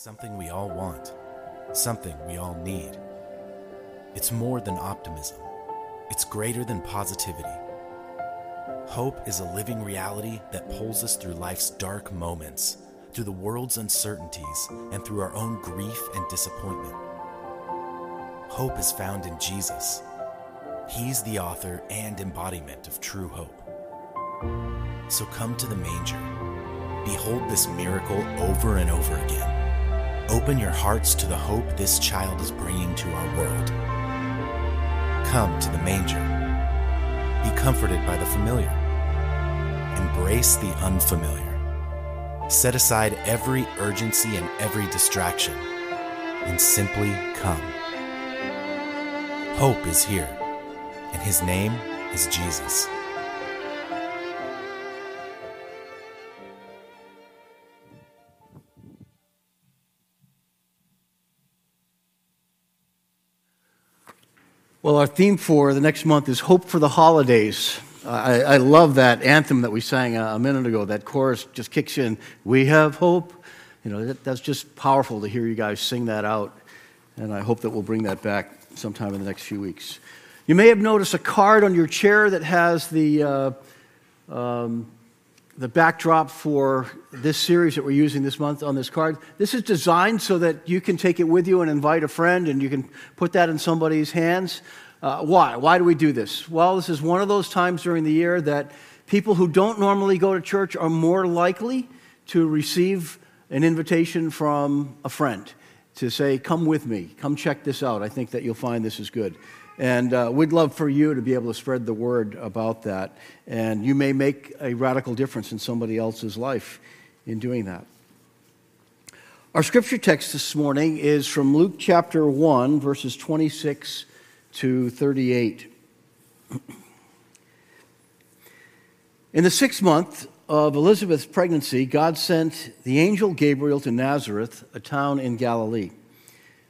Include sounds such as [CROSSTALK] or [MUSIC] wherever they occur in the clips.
Something we all want, something we all need. It's more than optimism, it's greater than positivity. Hope is a living reality that pulls us through life's dark moments, through the world's uncertainties, and through our own grief and disappointment. Hope is found in Jesus. He's the author and embodiment of true hope. So come to the manger. Behold this miracle over and over again. Open your hearts to the hope this child is bringing to our world. Come to the manger. Be comforted by the familiar. Embrace the unfamiliar. Set aside every urgency and every distraction and simply come. Hope is here, and his name is Jesus. Well, our theme for the next month is Hope for the Holidays. I, I, love that anthem that we sang a, minute ago. That chorus just kicks in. We have hope. You know, that, that's just powerful to hear you guys sing that out. And I hope that we'll bring that back sometime in the next few weeks. You may have noticed a card on your chair that has the, uh, um, the backdrop for this series that we're using this month on this card. This is designed so that you can take it with you and invite a friend and you can put that in somebody's hands. Uh, why? Why do we do this? Well, this is one of those times during the year that people who don't normally go to church are more likely to receive an invitation from a friend to say, Come with me, come check this out. I think that you'll find this is good. And uh, we'd love for you to be able to spread the word about that. And you may make a radical difference in somebody else's life in doing that. Our scripture text this morning is from Luke chapter 1, verses 26 to 38. [CLEARS THROAT] In the sixth month of Elizabeth's pregnancy, God sent the angel Gabriel to Nazareth, a town in Galilee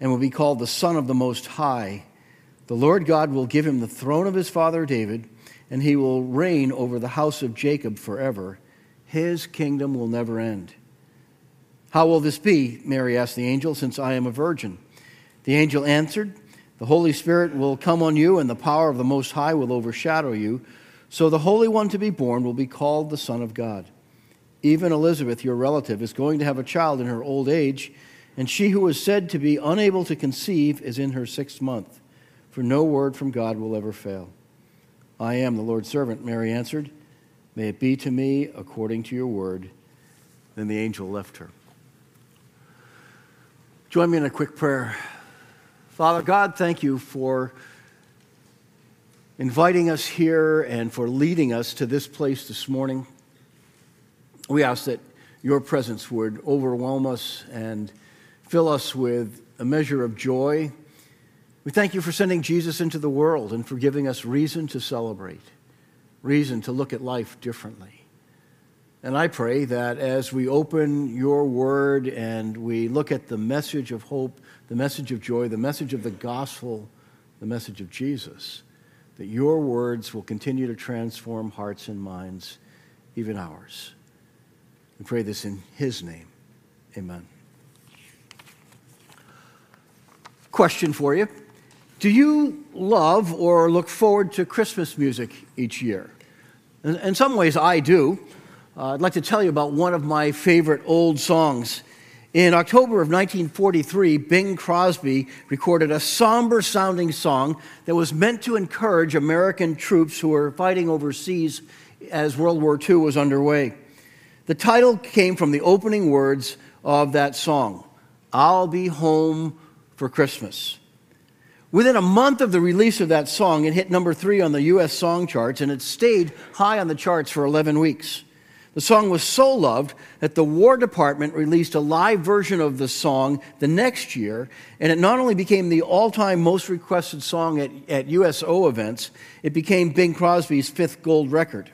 and will be called the Son of the Most High. The Lord God will give him the throne of his father David, and he will reign over the house of Jacob forever. His kingdom will never end. How will this be? Mary asked the angel, since I am a virgin. The angel answered, The Holy Spirit will come on you, and the power of the Most High will overshadow you. So the Holy One to be born will be called the Son of God. Even Elizabeth, your relative, is going to have a child in her old age and she who was said to be unable to conceive is in her sixth month, for no word from God will ever fail. I am the Lord's servant, Mary answered. May it be to me according to your word. Then the angel left her. Join me in a quick prayer. Father God, thank you for inviting us here and for leading us to this place this morning. We ask that your presence would overwhelm us and fill us with a measure of joy. We thank you for sending Jesus into the world and for giving us reason to celebrate, reason to look at life differently. And I pray that as we open your word and we look at the message of hope, the message of joy, the message of the gospel, the message of Jesus, that your words will continue to transform hearts and minds, even ours. We pray this in his name. Amen. Question for you Do you love or look forward to Christmas music each year? In, in some ways, I do. Uh, I'd like to tell you about one of my favorite old songs. In October of 1943, Bing Crosby recorded a somber sounding song that was meant to encourage American troops who were fighting overseas as World War II was underway. The title came from the opening words of that song I'll be home for Christmas. Within a month of the release of that song, it hit number three on the US song charts and it stayed high on the charts for 11 weeks. The song was so loved that the War Department released a live version of the song the next year, and it not only became the all time most requested song at, at USO events, it became Bing Crosby's fifth gold record.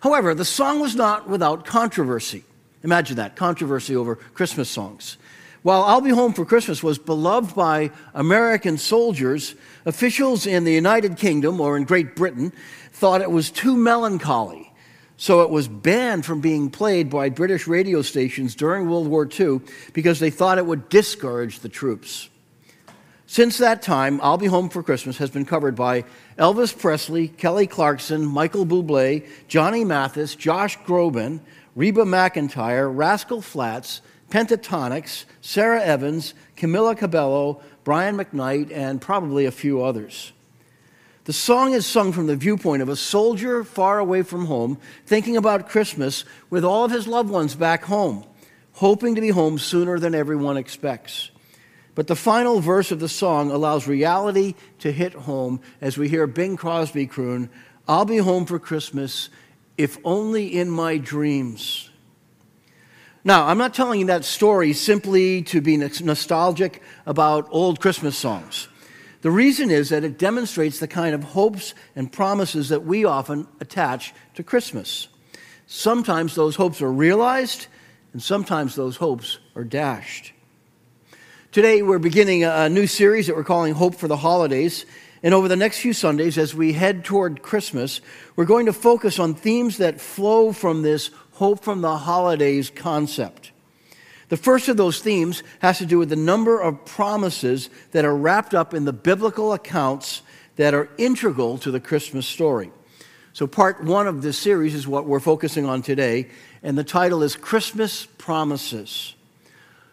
However, the song was not without controversy. Imagine that controversy over Christmas songs. While I'll Be Home for Christmas was beloved by American soldiers, officials in the United Kingdom or in Great Britain thought it was too melancholy so it was banned from being played by British radio stations during World War II because they thought it would discourage the troops. Since that time, I'll Be Home for Christmas has been covered by Elvis Presley, Kelly Clarkson, Michael Bublé, Johnny Mathis, Josh Groban, Reba McEntire, Rascal Flatts, Pentatonix, Sara Evans, Camila Cabello, Brian McKnight, and probably a few others. The song is sung from the viewpoint of a soldier far away from home, thinking about Christmas with all of his loved ones back home, hoping to be home sooner than everyone expects. But the final verse of the song allows reality to hit home as we hear Bing Crosby croon, I'll be home for Christmas, if only in my dreams. Now, I'm not telling you that story simply to be nostalgic about old Christmas songs. The reason is that it demonstrates the kind of hopes and promises that we often attach to Christmas. Sometimes those hopes are realized, and sometimes those hopes are dashed. Today, we're beginning a new series that we're calling Hope for the Holidays. And over the next few Sundays, as we head toward Christmas, we're going to focus on themes that flow from this hope from the holidays concept. The first of those themes has to do with the number of promises that are wrapped up in the biblical accounts that are integral to the Christmas story. So, part one of this series is what we're focusing on today, and the title is Christmas Promises.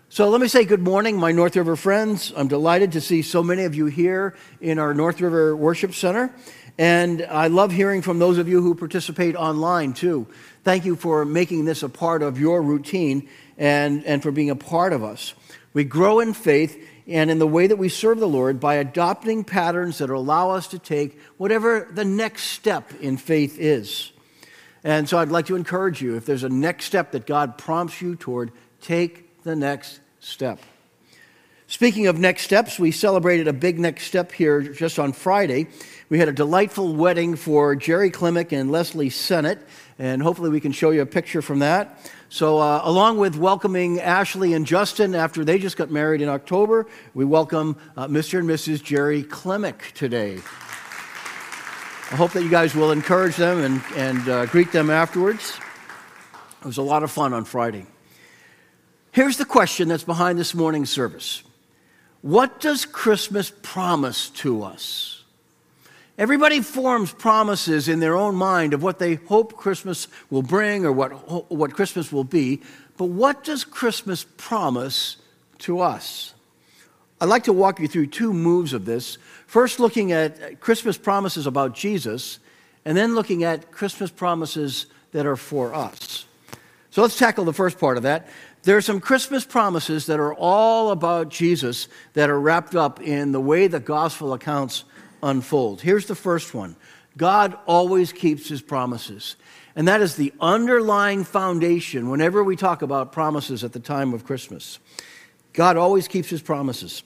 So, let me say good morning, my North River friends. I'm delighted to see so many of you here in our North River Worship Center. And I love hearing from those of you who participate online too. Thank you for making this a part of your routine and, and for being a part of us. We grow in faith and in the way that we serve the Lord by adopting patterns that allow us to take whatever the next step in faith is. And so I'd like to encourage you if there's a next step that God prompts you toward, take the next step. Speaking of next steps, we celebrated a big next step here just on Friday. We had a delightful wedding for Jerry Klimek and Leslie Sennett, and hopefully we can show you a picture from that. So, uh, along with welcoming Ashley and Justin after they just got married in October, we welcome uh, Mr. and Mrs. Jerry Klimek today. I hope that you guys will encourage them and, and uh, greet them afterwards. It was a lot of fun on Friday. Here's the question that's behind this morning's service What does Christmas promise to us? Everybody forms promises in their own mind of what they hope Christmas will bring or what, what Christmas will be. But what does Christmas promise to us? I'd like to walk you through two moves of this. First, looking at Christmas promises about Jesus, and then looking at Christmas promises that are for us. So let's tackle the first part of that. There are some Christmas promises that are all about Jesus that are wrapped up in the way the gospel accounts unfold. Here's the first one God always keeps his promises. And that is the underlying foundation whenever we talk about promises at the time of Christmas. God always keeps his promises.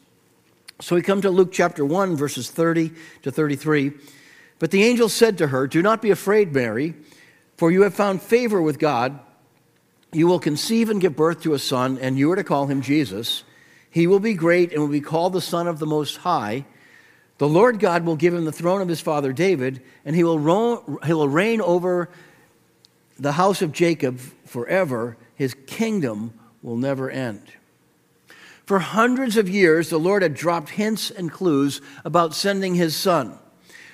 So we come to Luke chapter 1, verses 30 to 33. But the angel said to her, Do not be afraid, Mary, for you have found favor with God. You will conceive and give birth to a son, and you are to call him Jesus. He will be great and will be called the Son of the Most High. The Lord God will give him the throne of his father David, and he will, ro- he will reign over the house of Jacob forever. His kingdom will never end. For hundreds of years, the Lord had dropped hints and clues about sending his son.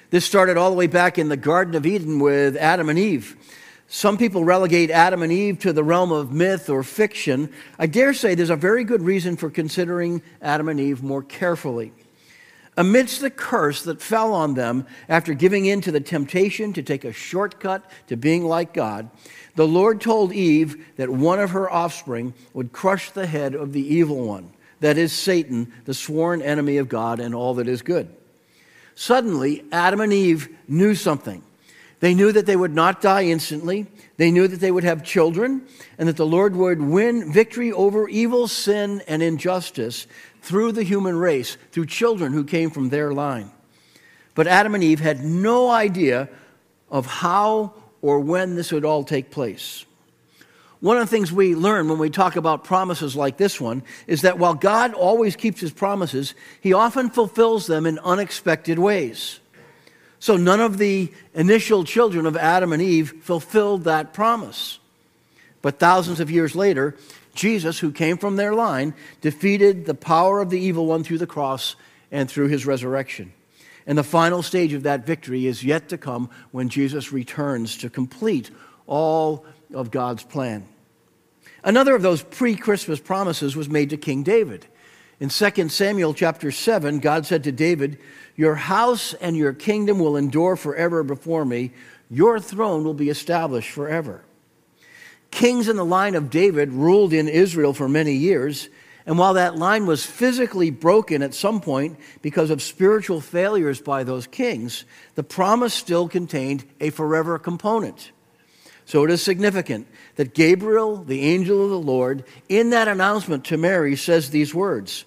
This started all the way back in the Garden of Eden with Adam and Eve. Some people relegate Adam and Eve to the realm of myth or fiction. I dare say there's a very good reason for considering Adam and Eve more carefully. Amidst the curse that fell on them after giving in to the temptation to take a shortcut to being like God, the Lord told Eve that one of her offspring would crush the head of the evil one, that is, Satan, the sworn enemy of God and all that is good. Suddenly, Adam and Eve knew something. They knew that they would not die instantly. They knew that they would have children and that the Lord would win victory over evil, sin, and injustice through the human race, through children who came from their line. But Adam and Eve had no idea of how or when this would all take place. One of the things we learn when we talk about promises like this one is that while God always keeps his promises, he often fulfills them in unexpected ways. So none of the initial children of Adam and Eve fulfilled that promise. But thousands of years later, Jesus, who came from their line, defeated the power of the evil one through the cross and through his resurrection. And the final stage of that victory is yet to come when Jesus returns to complete all of God's plan. Another of those pre-Christmas promises was made to King David. In 2 Samuel chapter 7, God said to David, "Your house and your kingdom will endure forever before me. Your throne will be established forever." Kings in the line of David ruled in Israel for many years, and while that line was physically broken at some point because of spiritual failures by those kings, the promise still contained a forever component. So it is significant that Gabriel, the angel of the Lord, in that announcement to Mary says these words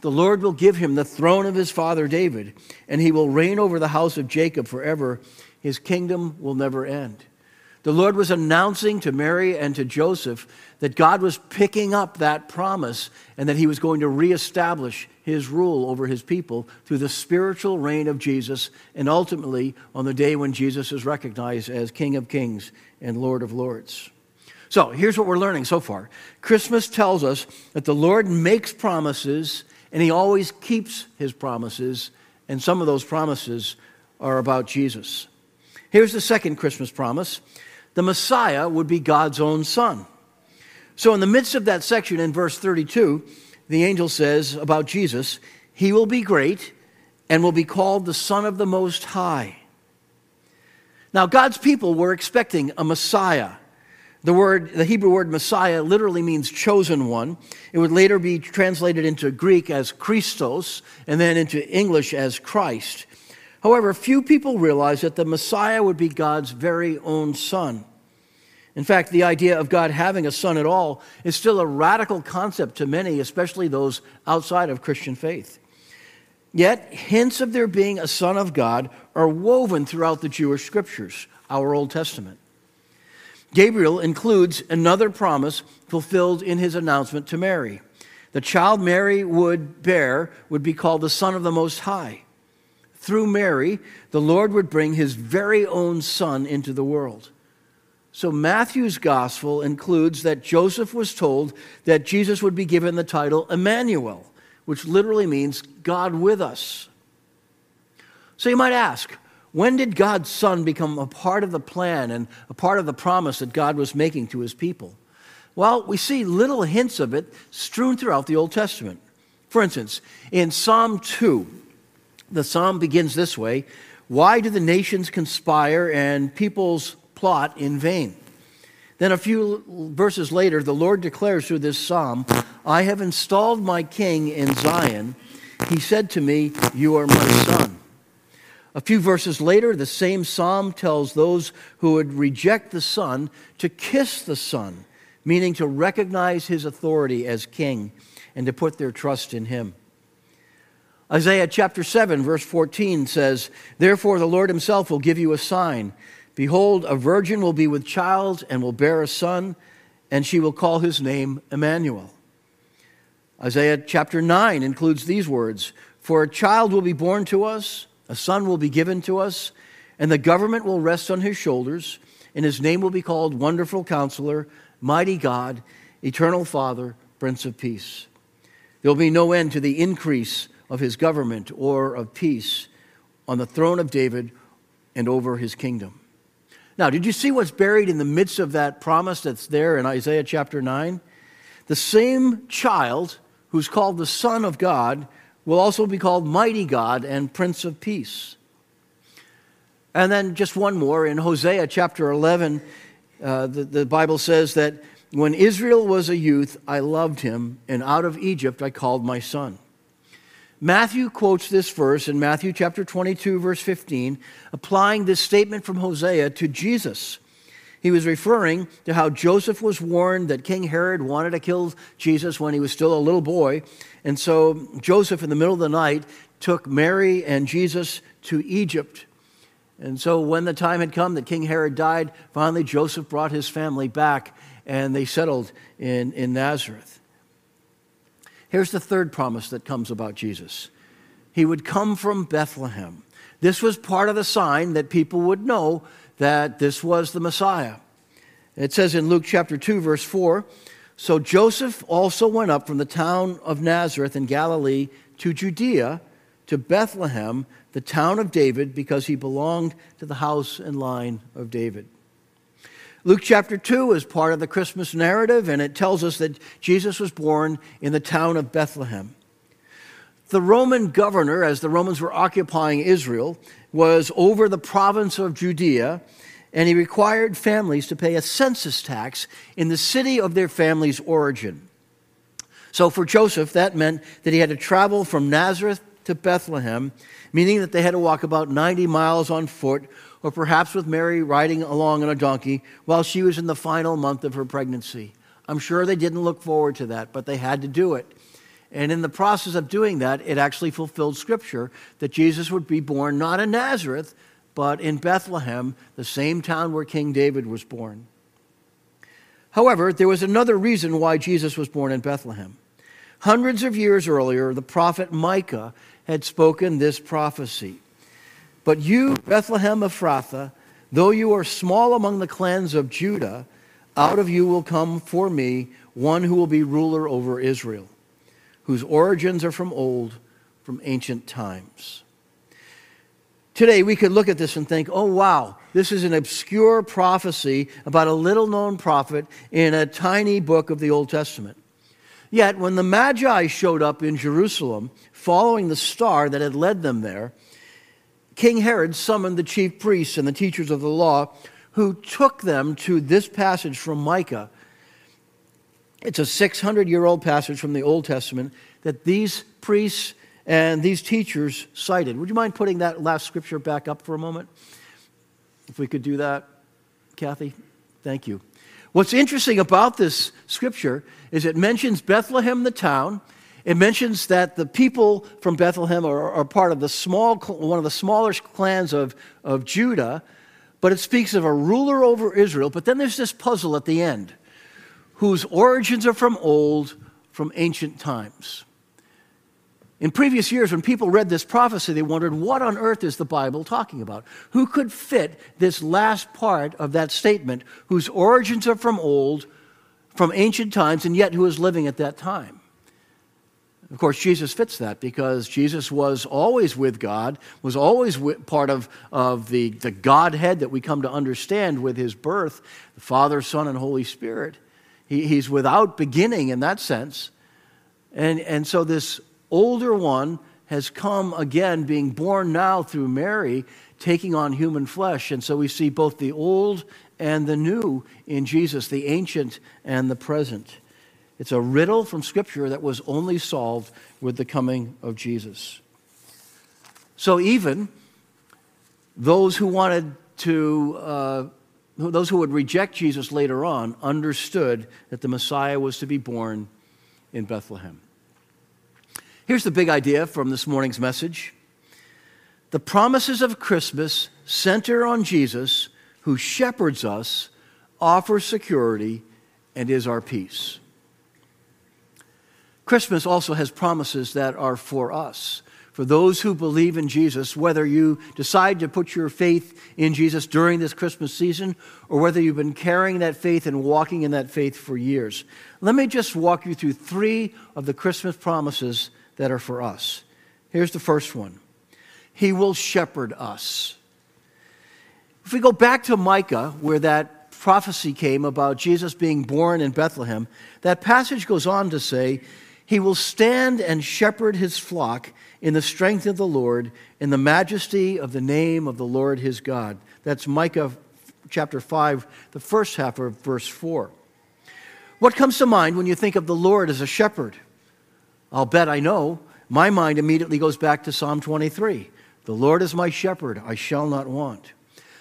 The Lord will give him the throne of his father David, and he will reign over the house of Jacob forever. His kingdom will never end. The Lord was announcing to Mary and to Joseph that God was picking up that promise and that he was going to reestablish his rule over his people through the spiritual reign of Jesus and ultimately on the day when Jesus is recognized as King of Kings and Lord of Lords. So here's what we're learning so far Christmas tells us that the Lord makes promises and he always keeps his promises, and some of those promises are about Jesus. Here's the second Christmas promise the Messiah would be God's own son. So, in the midst of that section in verse 32, the angel says about Jesus, He will be great and will be called the Son of the Most High. Now, God's people were expecting a Messiah. The word, the Hebrew word Messiah literally means chosen one. It would later be translated into Greek as Christos and then into English as Christ. However, few people realize that the Messiah would be God's very own son. In fact, the idea of God having a son at all is still a radical concept to many, especially those outside of Christian faith. Yet, hints of there being a son of God are woven throughout the Jewish scriptures, our Old Testament. Gabriel includes another promise fulfilled in his announcement to Mary. The child Mary would bear would be called the Son of the Most High. Through Mary, the Lord would bring his very own Son into the world. So, Matthew's gospel includes that Joseph was told that Jesus would be given the title Emmanuel, which literally means God with us. So, you might ask, when did God's Son become a part of the plan and a part of the promise that God was making to his people? Well, we see little hints of it strewn throughout the Old Testament. For instance, in Psalm 2, the psalm begins this way Why do the nations conspire and peoples plot in vain. Then a few verses later, the Lord declares through this psalm, I have installed my king in Zion. He said to me, You are my son. A few verses later, the same psalm tells those who would reject the son to kiss the son, meaning to recognize his authority as king and to put their trust in him. Isaiah chapter 7, verse 14 says, Therefore the Lord himself will give you a sign. Behold, a virgin will be with child and will bear a son, and she will call his name Emmanuel. Isaiah chapter 9 includes these words For a child will be born to us, a son will be given to us, and the government will rest on his shoulders, and his name will be called Wonderful Counselor, Mighty God, Eternal Father, Prince of Peace. There will be no end to the increase of his government or of peace on the throne of David and over his kingdom. Now, did you see what's buried in the midst of that promise that's there in Isaiah chapter 9? The same child who's called the Son of God will also be called Mighty God and Prince of Peace. And then just one more in Hosea chapter 11, uh, the, the Bible says that when Israel was a youth, I loved him, and out of Egypt I called my son. Matthew quotes this verse in Matthew chapter 22, verse 15, applying this statement from Hosea to Jesus. He was referring to how Joseph was warned that King Herod wanted to kill Jesus when he was still a little boy. And so Joseph, in the middle of the night, took Mary and Jesus to Egypt. And so when the time had come that King Herod died, finally Joseph brought his family back and they settled in, in Nazareth. Here's the third promise that comes about Jesus He would come from Bethlehem. This was part of the sign that people would know that this was the Messiah. It says in Luke chapter 2, verse 4 So Joseph also went up from the town of Nazareth in Galilee to Judea, to Bethlehem, the town of David, because he belonged to the house and line of David. Luke chapter 2 is part of the Christmas narrative, and it tells us that Jesus was born in the town of Bethlehem. The Roman governor, as the Romans were occupying Israel, was over the province of Judea, and he required families to pay a census tax in the city of their family's origin. So for Joseph, that meant that he had to travel from Nazareth to Bethlehem, meaning that they had to walk about 90 miles on foot, or perhaps with Mary riding along on a donkey while she was in the final month of her pregnancy. I'm sure they didn't look forward to that, but they had to do it. And in the process of doing that, it actually fulfilled Scripture that Jesus would be born not in Nazareth, but in Bethlehem, the same town where King David was born. However, there was another reason why Jesus was born in Bethlehem. Hundreds of years earlier, the prophet Micah had spoken this prophecy. But you, Bethlehem of Ephrathah, though you are small among the clans of Judah, out of you will come for me one who will be ruler over Israel whose origins are from old, from ancient times. Today, we could look at this and think, oh, wow, this is an obscure prophecy about a little known prophet in a tiny book of the Old Testament. Yet, when the Magi showed up in Jerusalem, following the star that had led them there, King Herod summoned the chief priests and the teachers of the law, who took them to this passage from Micah it's a 600 year old passage from the Old Testament that these priests and these teachers cited. Would you mind putting that last scripture back up for a moment? If we could do that, Kathy? Thank you. What's interesting about this scripture is it mentions Bethlehem, the town. It mentions that the people from Bethlehem are, are part of the small, one of the smaller clans of, of Judah, but it speaks of a ruler over Israel. But then there's this puzzle at the end whose origins are from old, from ancient times. In previous years, when people read this prophecy, they wondered, what on earth is the Bible talking about? Who could fit this last part of that statement, whose origins are from old, from ancient times, and yet who is living at that time? Of course, Jesus fits that because Jesus was always with God, was always part of, of the, the Godhead that we come to understand with his birth the Father, Son, and Holy Spirit. He, he's without beginning in that sense. And, and so this older one has come again, being born now through Mary, taking on human flesh. And so we see both the old and the new in Jesus, the ancient and the present. It's a riddle from Scripture that was only solved with the coming of Jesus. So even those who wanted to uh, those who would reject Jesus later on understood that the Messiah was to be born in Bethlehem. Here's the big idea from this morning's message the promises of Christmas center on Jesus, who shepherds us, offers security, and is our peace. Christmas also has promises that are for us for those who believe in Jesus, whether you decide to put your faith in Jesus during this Christmas season or whether you've been carrying that faith and walking in that faith for years. Let me just walk you through three of the Christmas promises that are for us. Here's the first one He will shepherd us. If we go back to Micah, where that prophecy came about Jesus being born in Bethlehem, that passage goes on to say, He will stand and shepherd his flock in the strength of the Lord, in the majesty of the name of the Lord his God. That's Micah chapter 5, the first half of verse 4. What comes to mind when you think of the Lord as a shepherd? I'll bet I know. My mind immediately goes back to Psalm 23 The Lord is my shepherd, I shall not want.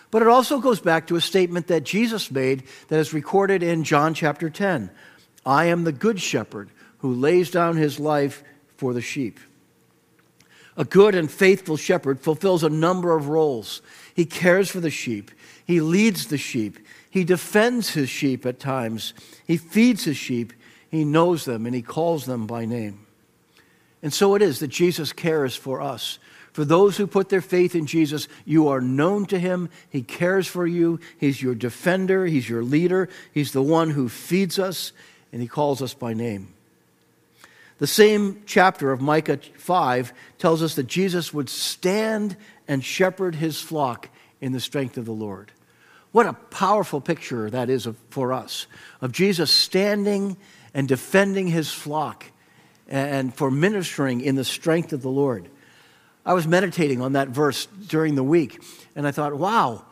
But it also goes back to a statement that Jesus made that is recorded in John chapter 10 I am the good shepherd who lays down his life for the sheep. A good and faithful shepherd fulfills a number of roles. He cares for the sheep, he leads the sheep, he defends his sheep at times, he feeds his sheep, he knows them, and he calls them by name. And so it is that Jesus cares for us. For those who put their faith in Jesus, you are known to him. He cares for you. He's your defender. He's your leader. He's the one who feeds us, and he calls us by name. The same chapter of Micah 5 tells us that Jesus would stand and shepherd his flock in the strength of the Lord. What a powerful picture that is for us of Jesus standing and defending his flock and for ministering in the strength of the Lord. I was meditating on that verse during the week, and I thought, wow,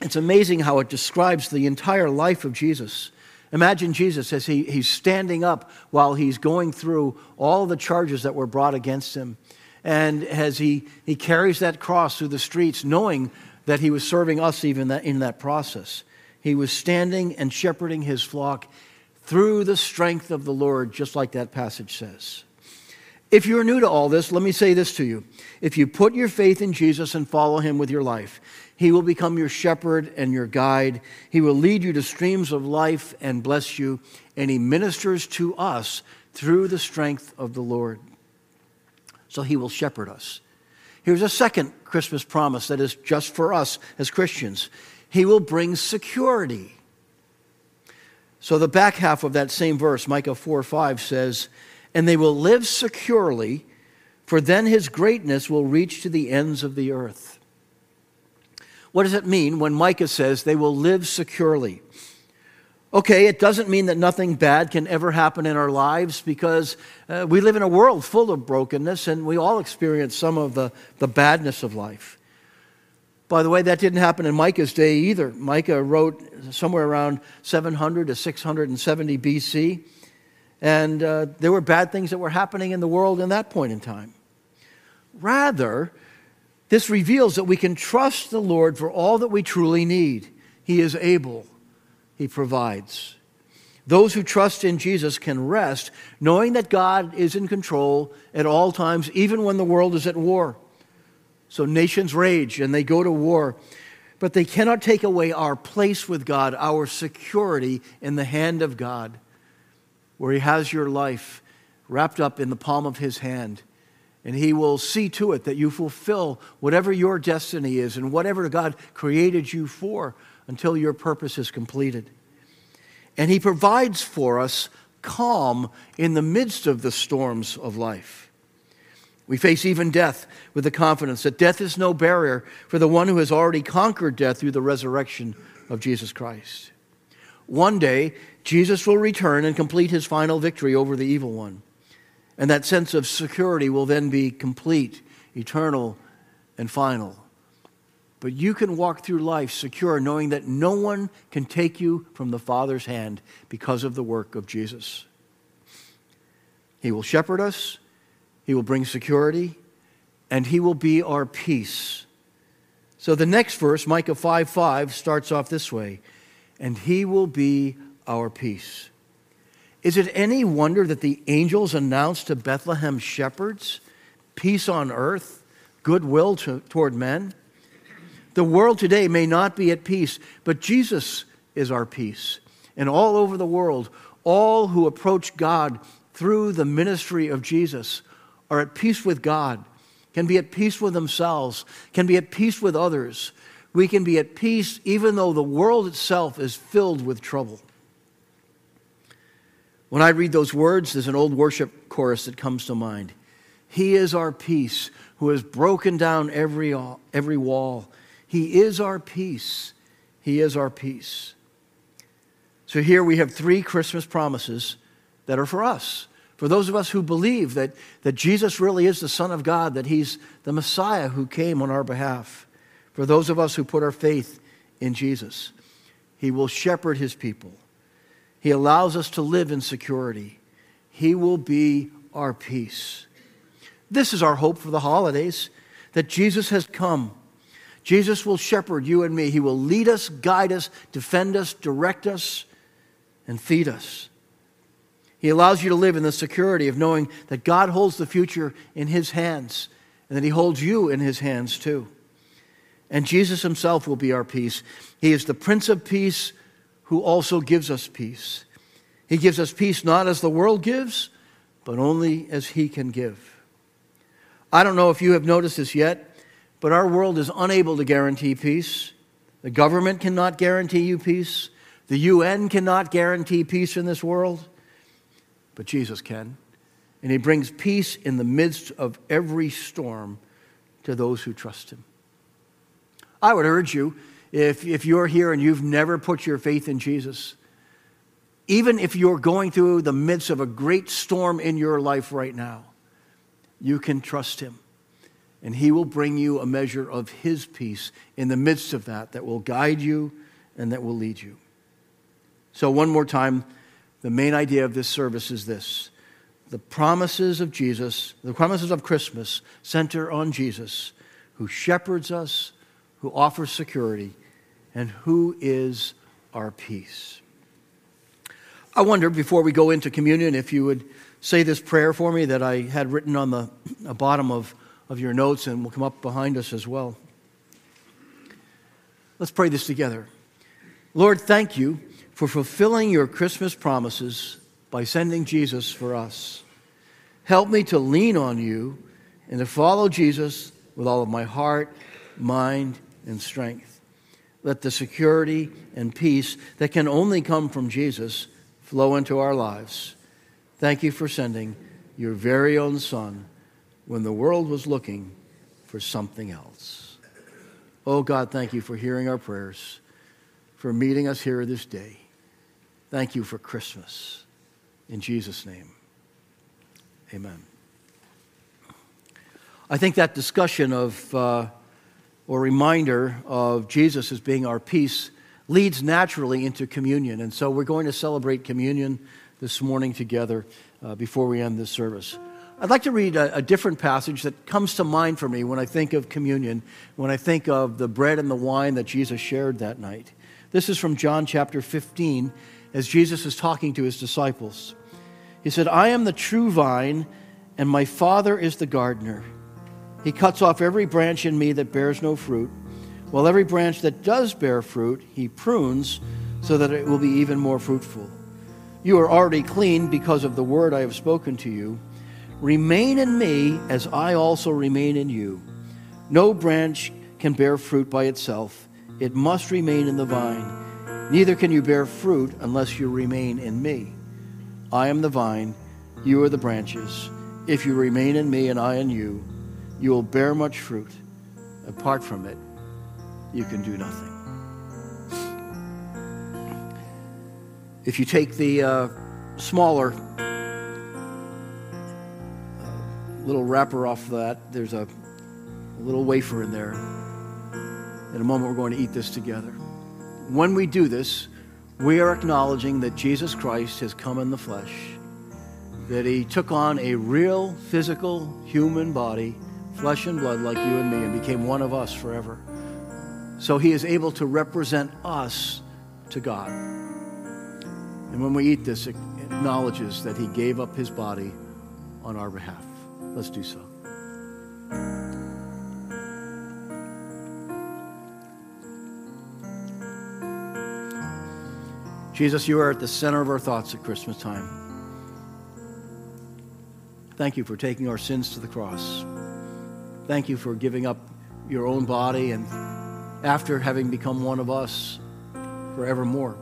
it's amazing how it describes the entire life of Jesus. Imagine Jesus as he, he's standing up while he's going through all the charges that were brought against him. And as he, he carries that cross through the streets, knowing that he was serving us even that, in that process, he was standing and shepherding his flock through the strength of the Lord, just like that passage says. If you're new to all this, let me say this to you. If you put your faith in Jesus and follow him with your life, he will become your shepherd and your guide. He will lead you to streams of life and bless you, and he ministers to us through the strength of the Lord. So he will shepherd us. Here's a second Christmas promise that is just for us as Christians He will bring security. So the back half of that same verse, Micah 4 5, says, and they will live securely, for then his greatness will reach to the ends of the earth. What does it mean when Micah says they will live securely? Okay, it doesn't mean that nothing bad can ever happen in our lives because uh, we live in a world full of brokenness and we all experience some of the, the badness of life. By the way, that didn't happen in Micah's day either. Micah wrote somewhere around 700 to 670 BC. And uh, there were bad things that were happening in the world in that point in time. Rather, this reveals that we can trust the Lord for all that we truly need. He is able, He provides. Those who trust in Jesus can rest knowing that God is in control at all times, even when the world is at war. So nations rage and they go to war, but they cannot take away our place with God, our security in the hand of God where He has your life wrapped up in the palm of His hand. And He will see to it that you fulfill whatever your destiny is and whatever God created you for until your purpose is completed. And He provides for us calm in the midst of the storms of life. We face even death with the confidence that death is no barrier for the one who has already conquered death through the resurrection of Jesus Christ. One day, Jesus will return and complete his final victory over the evil one. And that sense of security will then be complete, eternal, and final. But you can walk through life secure, knowing that no one can take you from the Father's hand because of the work of Jesus. He will shepherd us, He will bring security, and He will be our peace. So the next verse, Micah 5 5, starts off this way And He will be our peace. Is it any wonder that the angels announced to Bethlehem shepherds peace on earth, goodwill to, toward men? The world today may not be at peace, but Jesus is our peace. And all over the world, all who approach God through the ministry of Jesus are at peace with God, can be at peace with themselves, can be at peace with others. We can be at peace even though the world itself is filled with trouble. When I read those words, there's an old worship chorus that comes to mind. He is our peace, who has broken down every, every wall. He is our peace. He is our peace. So here we have three Christmas promises that are for us. For those of us who believe that, that Jesus really is the Son of God, that He's the Messiah who came on our behalf. For those of us who put our faith in Jesus, He will shepherd His people. He allows us to live in security. He will be our peace. This is our hope for the holidays that Jesus has come. Jesus will shepherd you and me. He will lead us, guide us, defend us, direct us, and feed us. He allows you to live in the security of knowing that God holds the future in His hands and that He holds you in His hands too. And Jesus Himself will be our peace. He is the Prince of Peace who also gives us peace. He gives us peace not as the world gives, but only as He can give. I don't know if you have noticed this yet, but our world is unable to guarantee peace. The government cannot guarantee you peace. The UN cannot guarantee peace in this world, but Jesus can. And He brings peace in the midst of every storm to those who trust Him. I would urge you, if, if you're here and you've never put your faith in Jesus, even if you're going through the midst of a great storm in your life right now, you can trust Him. And He will bring you a measure of His peace in the midst of that, that will guide you and that will lead you. So, one more time, the main idea of this service is this the promises of Jesus, the promises of Christmas, center on Jesus, who shepherds us, who offers security, and who is our peace. I wonder, before we go into communion, if you would say this prayer for me that I had written on the bottom of, of your notes and will come up behind us as well. Let's pray this together. Lord, thank you for fulfilling your Christmas promises by sending Jesus for us. Help me to lean on you and to follow Jesus with all of my heart, mind, and strength. Let the security and peace that can only come from Jesus flow into our lives. Thank you for sending your very own Son when the world was looking for something else. Oh God, thank you for hearing our prayers, for meeting us here this day. Thank you for Christmas. In Jesus' name, amen. I think that discussion of, uh, or reminder of Jesus as being our peace leads naturally into communion. And so we're going to celebrate communion this morning together uh, before we end this service. I'd like to read a, a, different passage that comes to mind for me when I think of communion, when I think of the bread and the wine that Jesus shared that night. This is from John chapter 15, as Jesus is talking to his disciples. He said, I am the true vine, and my Father is the gardener. He cuts off every branch in me that bears no fruit while every branch that does bear fruit, he prunes so that it will be even more fruitful. You are already clean because of the word I have spoken to you. Remain in me as I also remain in you. No branch can bear fruit by itself, it must remain in the vine. Neither can you bear fruit unless you remain in me. I am the vine, you are the branches. If you remain in me and I in you, you will bear much fruit. Apart from it, you can do nothing. If you take the uh, smaller uh, little wrapper off of that, there's a, a little wafer in there. In a moment, we're going to eat this together. When we do this, we are acknowledging that Jesus Christ has come in the flesh, that he took on a real, physical, human body, flesh and blood like you and me, and became one of us forever. So he is able to represent us to God. And when we eat this, it acknowledges that he gave up his body on our behalf. Let's do so. Jesus, you are at the center of our thoughts at Christmas time. Thank you for taking our sins to the cross. Thank you for giving up your own body and after having become one of us forevermore.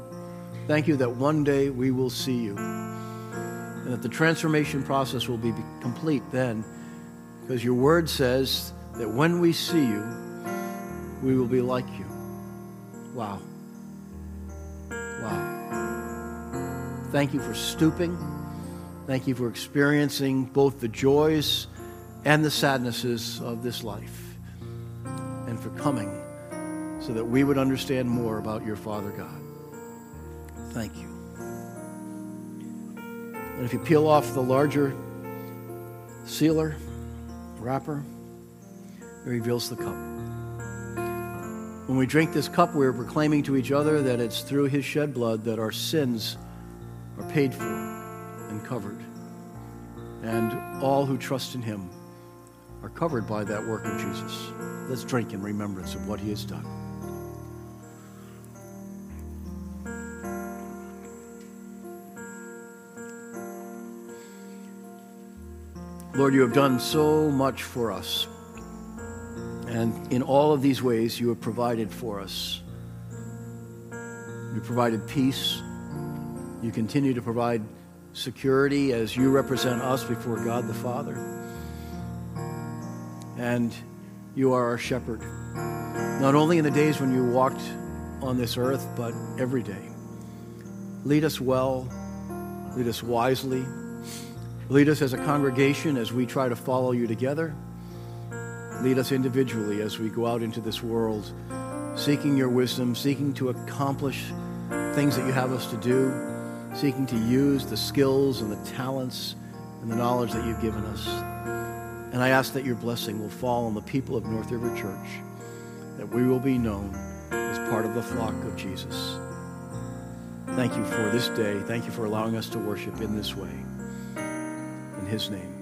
Thank you that one day we will see you and that the transformation process will be complete then because your word says that when we see you, we will be like you. Wow. Wow. Thank you for stooping. Thank you for experiencing both the joys and the sadnesses of this life and for coming so that we would understand more about your Father God. Thank you. And if you peel off the larger sealer, wrapper, it reveals the cup. When we drink this cup, we're proclaiming to each other that it's through His shed blood that our sins are paid for and covered. And all who trust in Him are covered by that work of Jesus. Let's drink in remembrance of what He has done. Lord, you have done so much for us. And in all of these ways, you have provided for us. You provided peace. You continue to provide security as you represent us before God the Father. And you are our shepherd, not only in the days when you walked on this earth, but every day. Lead us well, lead us wisely, lead us as a congregation as we try to follow you together. Lead us individually as we go out into this world, seeking your wisdom, seeking to accomplish things that you have us to do, seeking to use the skills and the talents and the knowledge that you've given us. And I ask that your blessing will fall on the people of North River Church, that we will be known as part of the flock of Jesus. Thank you for this day. Thank you for allowing us to worship in this way. In his name.